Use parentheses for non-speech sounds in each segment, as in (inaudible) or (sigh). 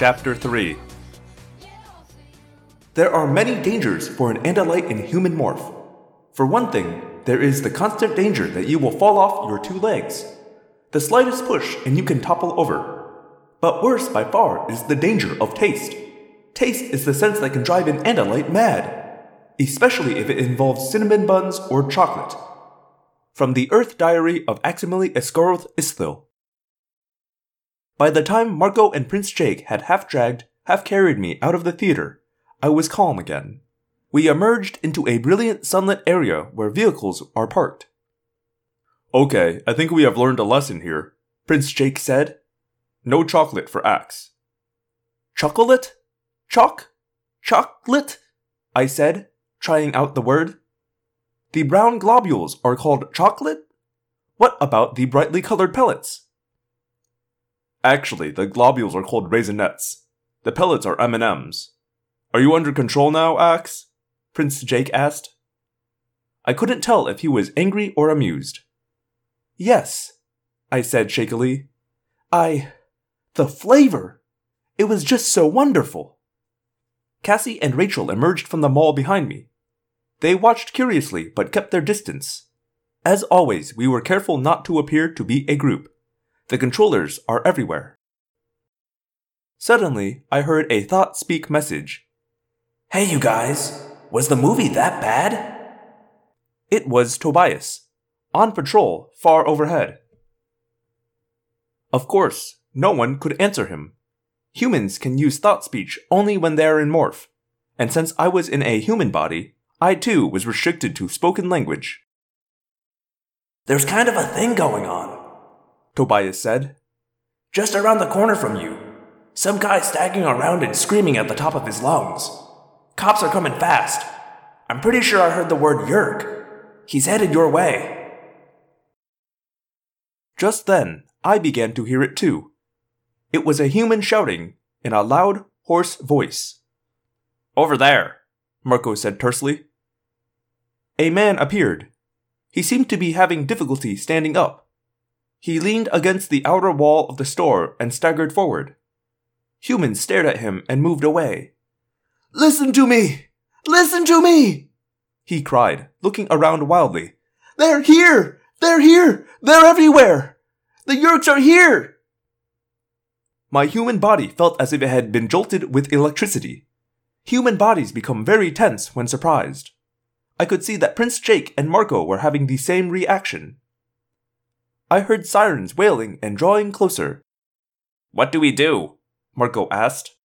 Chapter 3 There are many dangers for an Andalite in human morph. For one thing, there is the constant danger that you will fall off your two legs. The slightest push and you can topple over. But worse by far is the danger of taste. Taste is the sense that can drive an Andalite mad, especially if it involves cinnamon buns or chocolate. From the Earth Diary of Aximili Esgarrouth Isthill. By the time Marco and Prince Jake had half dragged, half carried me out of the theater, I was calm again. We emerged into a brilliant sunlit area where vehicles are parked. Okay, I think we have learned a lesson here, Prince Jake said. No chocolate for Axe. Chocolate? Chalk? Chocolate? I said, trying out the word. The brown globules are called chocolate? What about the brightly colored pellets? Actually, the globules are called raisinets. The pellets are M&Ms. Are you under control now, Axe? Prince Jake asked. I couldn't tell if he was angry or amused. Yes, I said shakily. I. The flavor! It was just so wonderful. Cassie and Rachel emerged from the mall behind me. They watched curiously but kept their distance. As always, we were careful not to appear to be a group. The controllers are everywhere. Suddenly, I heard a thought speak message. Hey, you guys, was the movie that bad? It was Tobias, on patrol far overhead. Of course, no one could answer him. Humans can use thought speech only when they are in morph, and since I was in a human body, I too was restricted to spoken language. There's kind of a thing going on, Tobias said. Just around the corner from you. Some guy staggering around and screaming at the top of his lungs. Cops are coming fast. I'm pretty sure I heard the word Yeerk. He's headed your way. Just then, I began to hear it too. It was a human shouting in a loud, hoarse voice. Over there, Marco said tersely. A man appeared. He seemed to be having difficulty standing up. He leaned against the outer wall of the store and staggered forward. Humans stared at him and moved away. Listen to me! Listen to me! He cried, looking around wildly. They're here! They're here! They're everywhere! The Yeerks are here! My human body felt as if it had been jolted with electricity. Human bodies become very tense when surprised. I could see that Prince Jake and Marco were having the same reaction. I heard sirens wailing and drawing closer. What do we do? Marco asked.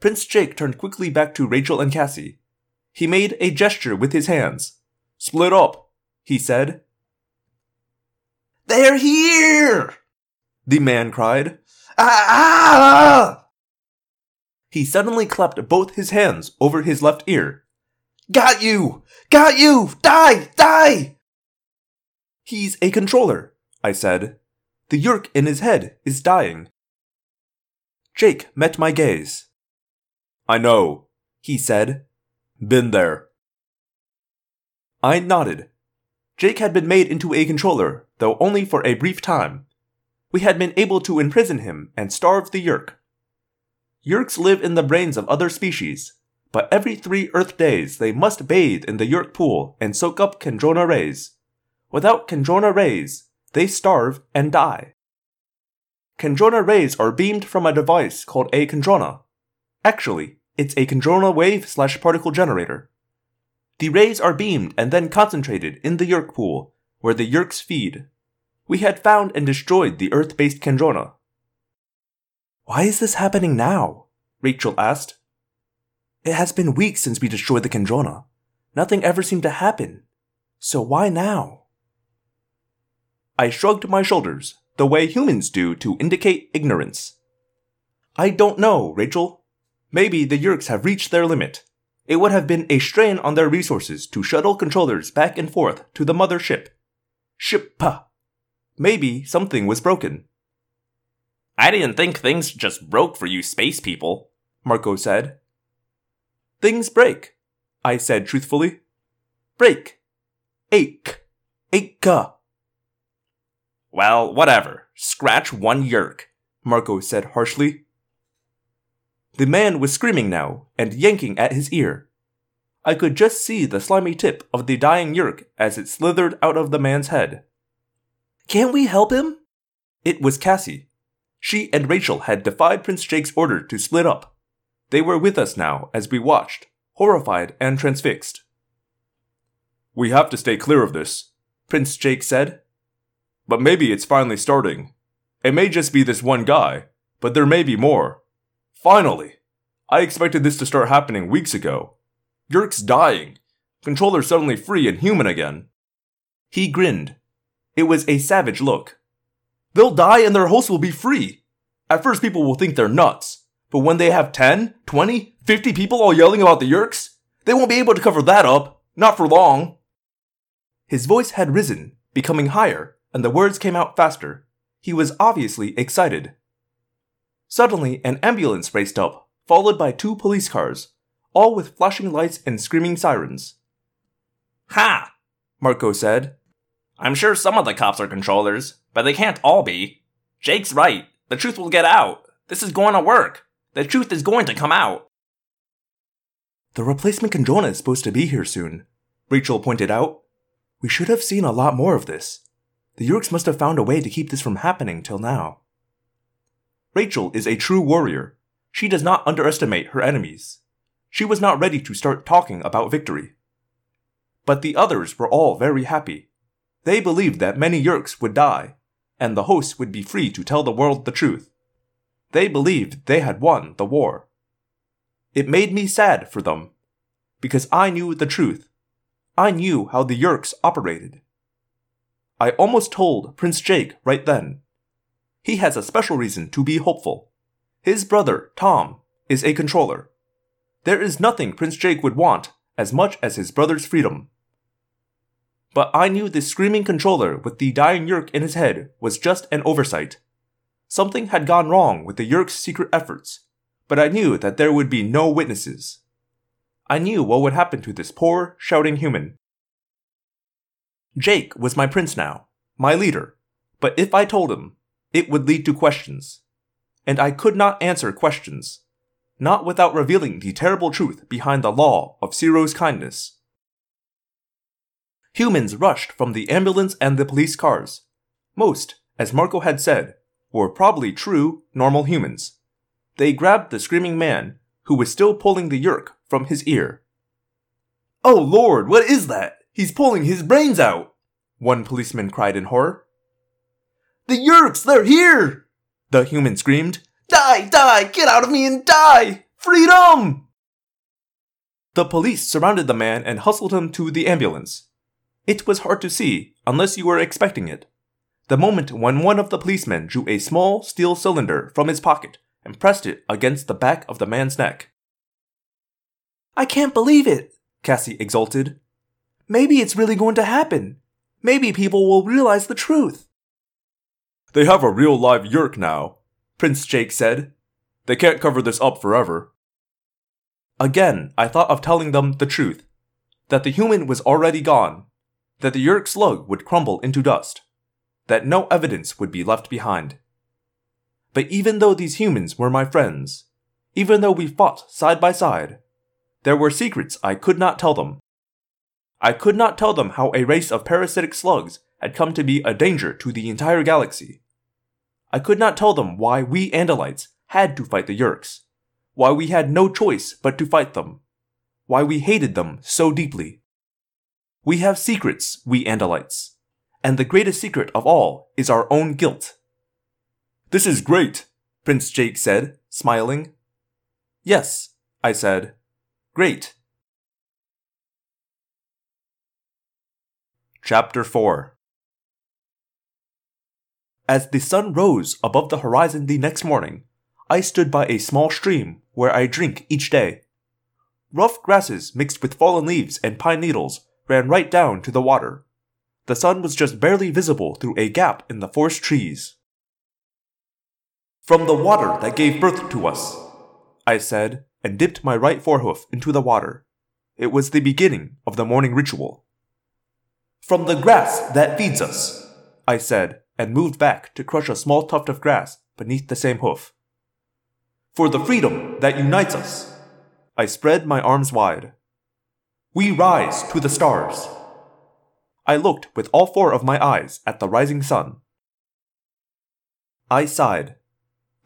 Prince Jake turned quickly back to Rachel and Cassie. He made a gesture with his hands. Split up, he said. They're here! The man cried. Ah! He suddenly clapped both his hands over his left ear. Got you! Got you! Die! Die! He's a controller, I said. The Yeerk in his head is dying. Jake met my gaze. I know, he said. Been there. I nodded. Jake had been made into a controller, though only for a brief time. We had been able to imprison him and starve the Yeerk. Yeerks live in the brains of other species, but every three Earth days they must bathe in the Yeerk pool and soak up Kandrona rays. Without Kandrona rays, they starve and die. Kandrona rays are beamed from a device called a Kandrona. Actually, it's a Kandrona wave slash particle generator. The rays are beamed and then concentrated in the Yeerk pool, where the Yeerks feed. We had found and destroyed the Earth based Kandrona. Why is this happening now? Rachel asked. It has been weeks since we destroyed the Kandrona. Nothing ever seemed to happen. So why now? I shrugged my shoulders, the way humans do to indicate ignorance. I don't know, Rachel. Maybe the Yeerks have reached their limit. It would have been a strain on their resources to shuttle controllers back and forth to the mother ship. Shippa. Maybe something was broken. I didn't think things just broke for you space people, Marco said. Things break, I said truthfully. Break. Ache. Ache. Well, whatever. Scratch one Yeerk, Marco said harshly. The man was screaming now and yanking at his ear. I could just see the slimy tip of the dying Yeerk as it slithered out of the man's head. Can't we help him? It was Cassie. She and Rachel had defied Prince Jake's order to split up. They were with us now as we watched, horrified and transfixed. We have to stay clear of this, Prince Jake said. But maybe it's finally starting. It may just be this one guy, but there may be more. Finally! I expected this to start happening weeks ago. Yeerk's dying. Controller's suddenly free and human again. He grinned. It was a savage look. They'll die and their hosts will be free. At first, people will think they're nuts. But when they have 10, 20, 50 people all yelling about the Yeerks, they won't be able to cover that up. Not for long. His voice had risen, becoming higher, and the words came out faster. He was obviously excited. Suddenly, an ambulance raced up, followed by two police cars, all with flashing lights and screaming sirens. Ha! Marco said. I'm sure some of the cops are controllers, but they can't all be. Jake's right. The truth will get out. This is going to work. The truth is going to come out. The replacement Kandrona is supposed to be here soon, Rachel pointed out. We should have seen a lot more of this. The Yeerks must have found a way to keep this from happening till now. Rachel is a true warrior. She does not underestimate her enemies. She was not ready to start talking about victory. But the others were all very happy. They believed that many Yeerks would die, and the hosts would be free to tell the world the truth. They believed they had won the war. It made me sad for them, because I knew the truth. I knew how the Yeerks operated. I almost told Prince Jake right then. He has a special reason to be hopeful. His brother, Tom, is a controller. There is nothing Prince Jake would want as much as his brother's freedom. But I knew this screaming controller with the dying Yeerk in his head was just an oversight. Something had gone wrong with the Yeerk's secret efforts, but I knew that there would be no witnesses. I knew what would happen to this poor, shouting human. Jake was my prince now, my leader, but if I told him, it would lead to questions. And I could not answer questions, not without revealing the terrible truth behind the law of Seerow's kindness. Humans rushed from the ambulance and the police cars. Most, as Marco had said, were probably true, normal humans. They grabbed the screaming man, who was still pulling the Yeerk from his ear. Oh lord, what is that? He's pulling his brains out! One policeman cried in horror. The Yeerks, they're here! The human screamed. Die, die, get out of me and die! Freedom! The police surrounded the man and hustled him to the ambulance. It was hard to see, unless you were expecting it. The moment when one of the policemen drew a small steel cylinder from his pocket and pressed it against the back of the man's neck. I can't believe it, Cassie exulted. Maybe it's really going to happen. Maybe people will realize the truth. They have a real live Yeerk now, Prince Jake said. They can't cover this up forever. Again, I thought of telling them the truth that the human was already gone, that the Yeerk slug would crumble into dust, that no evidence would be left behind. But even though these humans were my friends, even though we fought side by side, there were secrets I could not tell them. I could not tell them how a race of parasitic slugs had come to be a danger to the entire galaxy. I could not tell them why we Andalites had to fight the Yeerks, why we had no choice but to fight them, why we hated them so deeply. We have secrets, we Andalites, and the greatest secret of all is our own guilt. This is great, Prince Jake said, smiling. Yes, I said. Great. Chapter 4 As the sun rose above the horizon the next morning, I stood by a small stream where I drink each day. Rough grasses mixed with fallen leaves and pine needles ran right down to the water. The sun was just barely visible through a gap in the forest trees. From the water that gave birth to us, I said, and dipped my right forehoof into the water. It was the beginning of the morning ritual. From the grass that feeds us, I said, and moved back to crush a small tuft of grass beneath the same hoof. For the freedom that unites us. I spread my arms wide. We rise to the stars. I looked with all four of my eyes at the rising sun. I sighed.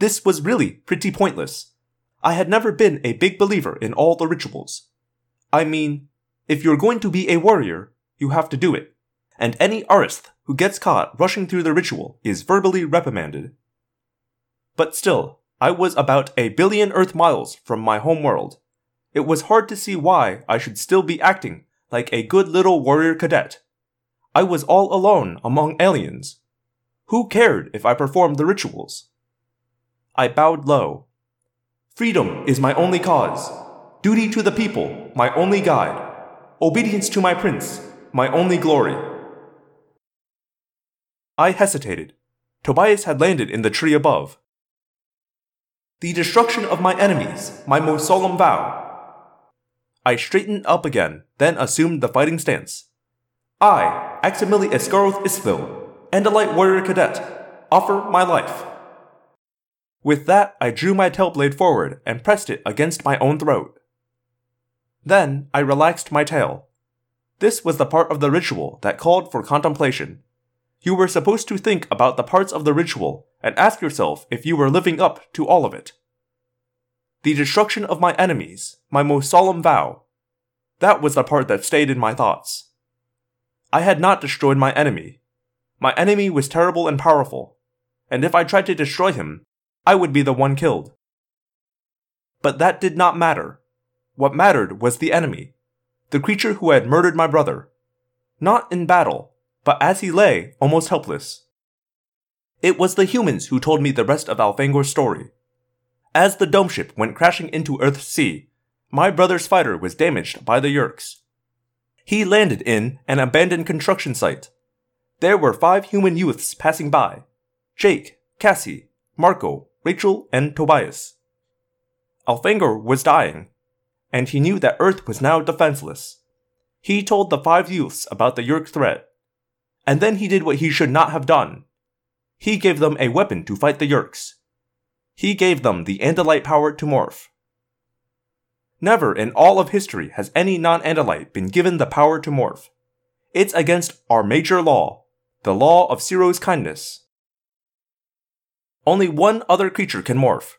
This was really pretty pointless. I had never been a big believer in all the rituals. I mean, if you're going to be a warrior, you have to do it, and any Aristh who gets caught rushing through the ritual is verbally reprimanded. But still, I was about a billion Earth miles from my home world. It was hard to see why I should still be acting like a good little warrior cadet. I was all alone among aliens. Who cared if I performed the rituals? I bowed low. Freedom is my only cause. Duty to the people, my only guide. Obedience to my prince, my only glory. I hesitated. Tobias had landed in the tree above. The destruction of my enemies, my most solemn vow. I straightened up again, then assumed the fighting stance. I, Aximili Esgarrouth Isthill, light warrior cadet, offer my life. With that, I drew my tailblade forward and pressed it against my own throat. Then I relaxed my tail. This was the part of the ritual that called for contemplation. You were supposed to think about the parts of the ritual and ask yourself if you were living up to all of it. The destruction of my enemies, my most solemn vow. That was the part that stayed in my thoughts. I had not destroyed my enemy. My enemy was terrible and powerful, and if I tried to destroy him, I would be the one killed. But that did not matter. What mattered was the enemy, the creature who had murdered my brother. Not in battle, but as he lay, almost helpless. It was the humans who told me the rest of Elfangor's story. As the dome ship went crashing into Earth's sea, my brother's fighter was damaged by the Yeerks. He landed in an abandoned construction site. There were five human youths passing by Jake, Cassie, Marco, Rachel, and Tobias. Elfangor was dying, and he knew that Earth was now defenseless. He told the five youths about the Yeerk threat, and then he did what he should not have done. He gave them a weapon to fight the Yeerks. He gave them the Andalite power to morph. Never in all of history has any non Andalite been given the power to morph. It's against our major law, the law of Seerow's kindness. Only one other creature can morph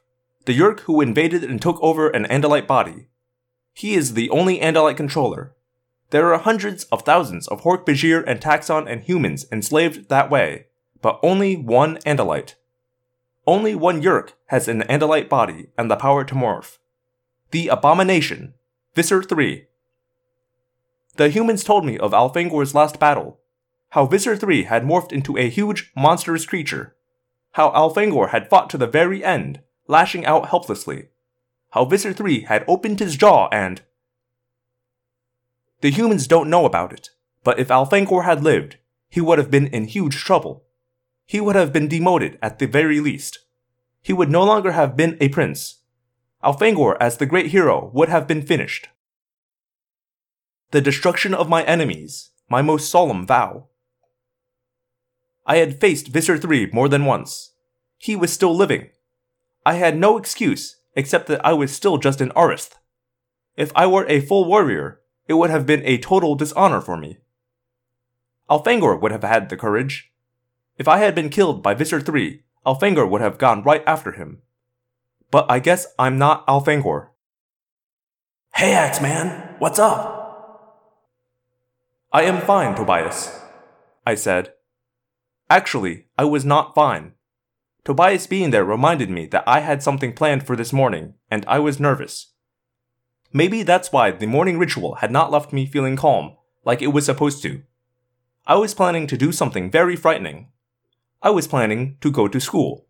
the Yeerk who invaded and took over an Andalite body. He is the only Andalite controller. There are hundreds of thousands of Hork-Bajir and Taxxon and humans enslaved that way, but only one Andalite. Only one Yeerk has an Andalite body and the power to morph. The Abomination, Visser 3. The humans told me of Elfangor's last battle, how Visser 3 had morphed into a huge, monstrous creature, how Elfangor had fought to the very end, lashing out helplessly, how Visser 3 had opened his jaw and. The humans don't know about it, but if Elfangor had lived, he would have been in huge trouble. He would have been demoted at the very least. He would no longer have been a prince. Elfangor, as the great hero, would have been finished. The destruction of my enemies, my most solemn vow. I had faced Visser 3 more than once. He was still living. I had no excuse except that I was still just an Aristh. If I were a full warrior, it would have been a total dishonor for me. Elfangor would have had the courage. If I had been killed by Visser 3, Elfangor would have gone right after him. But I guess I'm not Elfangor. Hey, Axeman, what's up? I am fine, Tobias, I said. Actually, I was not fine. Tobias being there reminded me that I had something planned for this morning, and I was nervous. Maybe that's why the morning ritual had not left me feeling calm, like it was supposed to. I was planning to do something very frightening. I was planning to go to school.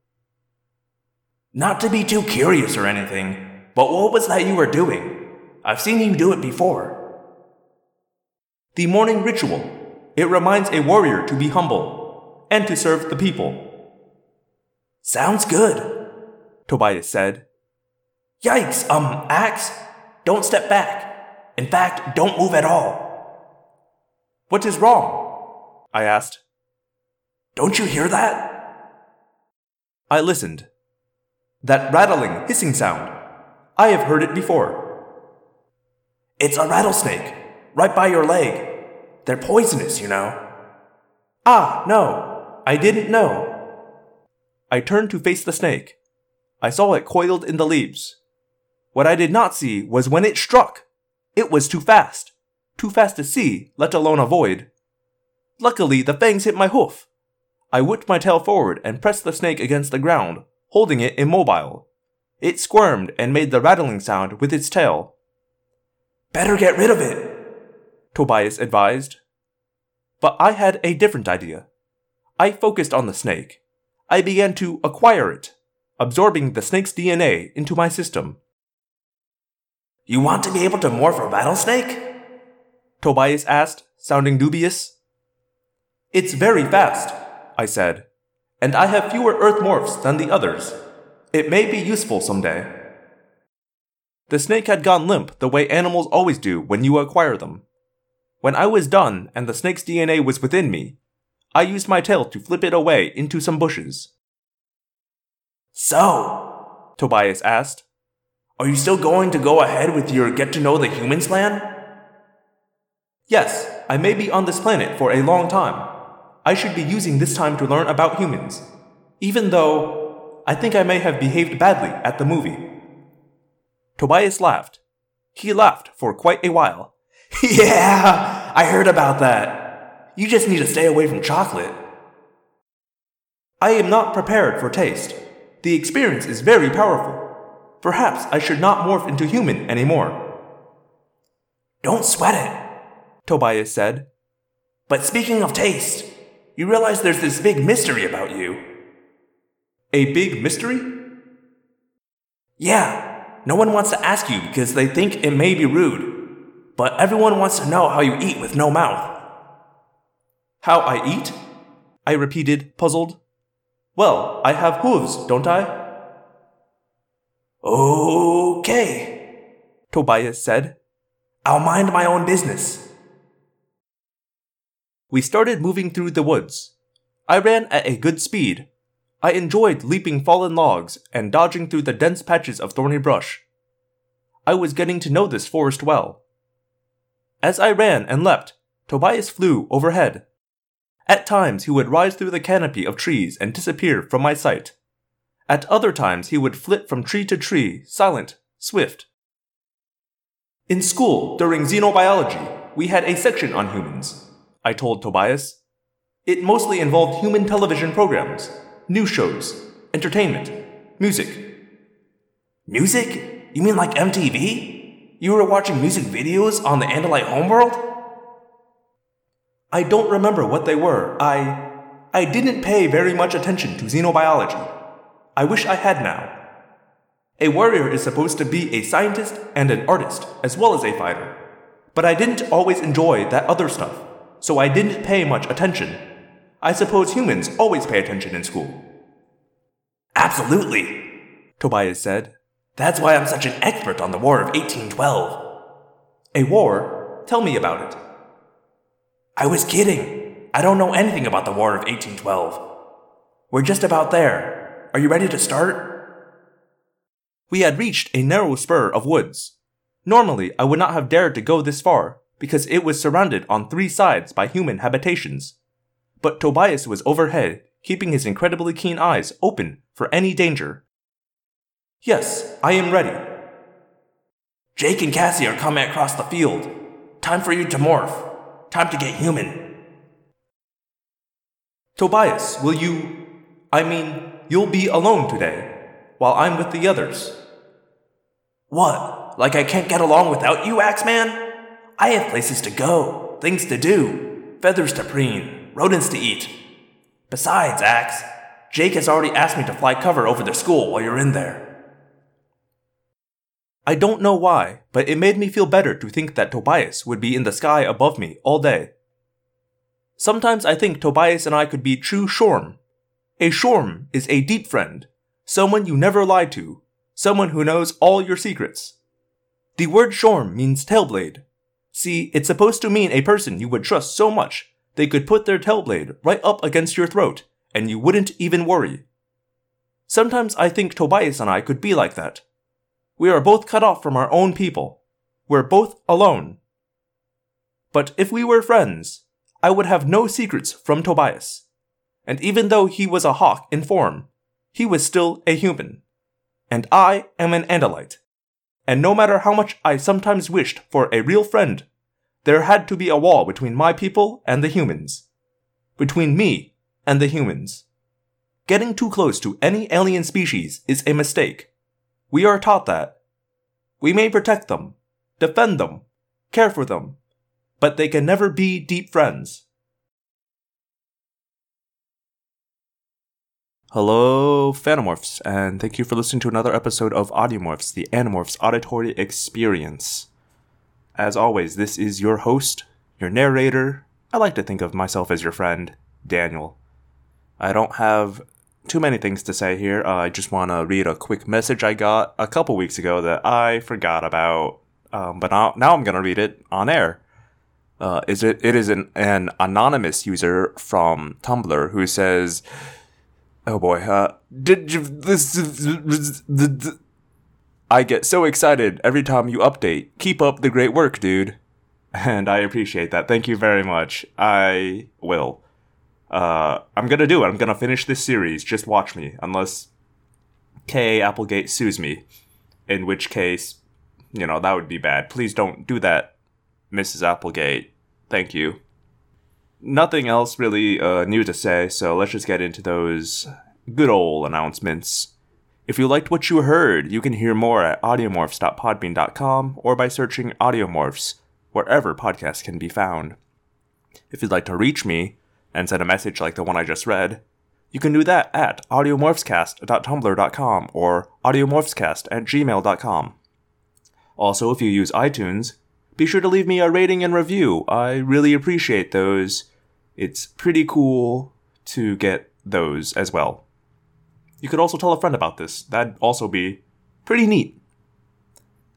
Not to be too curious or anything, but what was that you were doing? I've seen you do it before. The morning ritual. It reminds a warrior to be humble and to serve the people. Sounds good, Tobias said. Yikes, um, Axe, don't step back. In fact, don't move at all. What is wrong? I asked. Don't you hear that? I listened. That rattling, hissing sound. I have heard it before. It's a rattlesnake, right by your leg. They're poisonous, you know. Ah, no, I didn't know. I turned to face the snake. I saw it coiled in the leaves. What I did not see was when it struck. It was too fast. Too fast to see, let alone avoid. Luckily, the fangs hit my hoof. I whipped my tail forward and pressed the snake against the ground, holding it immobile. It squirmed and made the rattling sound with its tail. Better get rid of it, Tobias advised. But I had a different idea. I focused on the snake. I began to acquire it, absorbing the snake's DNA into my system. You want to be able to morph a rattlesnake? Tobias asked, sounding dubious. It's very fast, I said, and I have fewer earth morphs than the others. It may be useful someday. The snake had gone limp the way animals always do when you acquire them. When I was done and the snake's DNA was within me, I used my tail to flip it away into some bushes. So, Tobias asked, are you still going to go ahead with your get to know the humans plan? Yes, I may be on this planet for a long time. I should be using this time to learn about humans, even though I think I may have behaved badly at the movie. Tobias laughed. He laughed for quite a while. (laughs) yeah, I heard about that. You just need to stay away from chocolate. I am not prepared for taste. The experience is very powerful. Perhaps I should not morph into human anymore. Don't sweat it, Tobias said. But speaking of taste, you realize there's this big mystery about you. A big mystery? Yeah, no one wants to ask you because they think it may be rude. But everyone wants to know how you eat with no mouth. How I eat? I repeated, puzzled. Well, I have hooves, don't I? Okay, Tobias said. I'll mind my own business. We started moving through the woods. I ran at a good speed. I enjoyed leaping fallen logs and dodging through the dense patches of thorny brush. I was getting to know this forest well. As I ran and leapt, Tobias flew overhead. At times he would rise through the canopy of trees and disappear from my sight. At other times, he would flit from tree to tree, silent, swift. In school, during xenobiology, we had a section on humans, I told Tobias. It mostly involved human television programs, news shows, entertainment, music. Music? You mean like MTV? You were watching music videos on the Andalite homeworld? I don't remember what they were. I. I didn't pay very much attention to xenobiology. I wish I had now. A warrior is supposed to be a scientist and an artist, as well as a fighter. But I didn't always enjoy that other stuff, so I didn't pay much attention. I suppose humans always pay attention in school. Absolutely, Tobias said. That's why I'm such an expert on the War of 1812. A war? Tell me about it. I was kidding. I don't know anything about the War of 1812. We're just about there. Are you ready to start? We had reached a narrow spur of woods. Normally, I would not have dared to go this far, because it was surrounded on three sides by human habitations. But Tobias was overhead, keeping his incredibly keen eyes open for any danger. Yes, I am ready. Jake and Cassie are coming across the field. Time for you to morph. Time to get human. Tobias, will you. I mean, you'll be alone today, while I'm with the others. What? Like I can't get along without you, Axeman? I have places to go, things to do, feathers to preen, rodents to eat. Besides, Axe, Jake has already asked me to fly cover over the school while you're in there. I don't know why, but it made me feel better to think that Tobias would be in the sky above me all day. Sometimes I think Tobias and I could be true Shorm, a shorm is a deep friend, someone you never lie to, someone who knows all your secrets. The word shorm means tailblade. See, it's supposed to mean a person you would trust so much they could put their tailblade right up against your throat and you wouldn't even worry. Sometimes I think Tobias and I could be like that. We are both cut off from our own people. We're both alone. But if we were friends, I would have no secrets from Tobias. And even though he was a hawk in form, he was still a human. And I am an Andalite. And no matter how much I sometimes wished for a real friend, there had to be a wall between my people and the humans. Between me and the humans. Getting too close to any alien species is a mistake. We are taught that. We may protect them, defend them, care for them, but they can never be deep friends. Hello, Phantomorphs, and thank you for listening to another episode of Audiomorphs, the Animorphs auditory experience. As always, this is your host, your narrator. I like to think of myself as your friend, Daniel. I don't have too many things to say here. Uh, I just want to read a quick message I got a couple weeks ago that I forgot about, um, but now, now I'm going to read it on air. Uh, is it? It is an, an anonymous user from Tumblr who says, "Oh boy, uh, did you this? I get so excited every time you update. Keep up the great work, dude." And I appreciate that. Thank you very much. I will. Uh, I'm gonna do it. I'm gonna finish this series. Just watch me, unless K. Applegate sues me, in which case, you know that would be bad. Please don't do that, Mrs. Applegate. Thank you. Nothing else really uh, new to say, so let's just get into those good old announcements. If you liked what you heard, you can hear more at audiomorphs.podbean.com or by searching Audiomorphs wherever podcasts can be found. If you'd like to reach me and send a message like the one I just read, you can do that at audiomorphscast.tumblr.com or audiomorphscast at gmail.com. Also, if you use iTunes, be sure to leave me a rating and review. I really appreciate those. It's pretty cool to get those as well. You could also tell a friend about this. That'd also be pretty neat.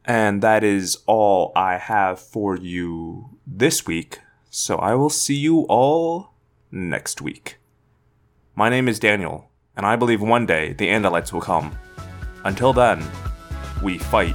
And that is all I have for you this week. So I will see you all next week. My name is Daniel, and I believe one day the Andalites will come. Until then, we fight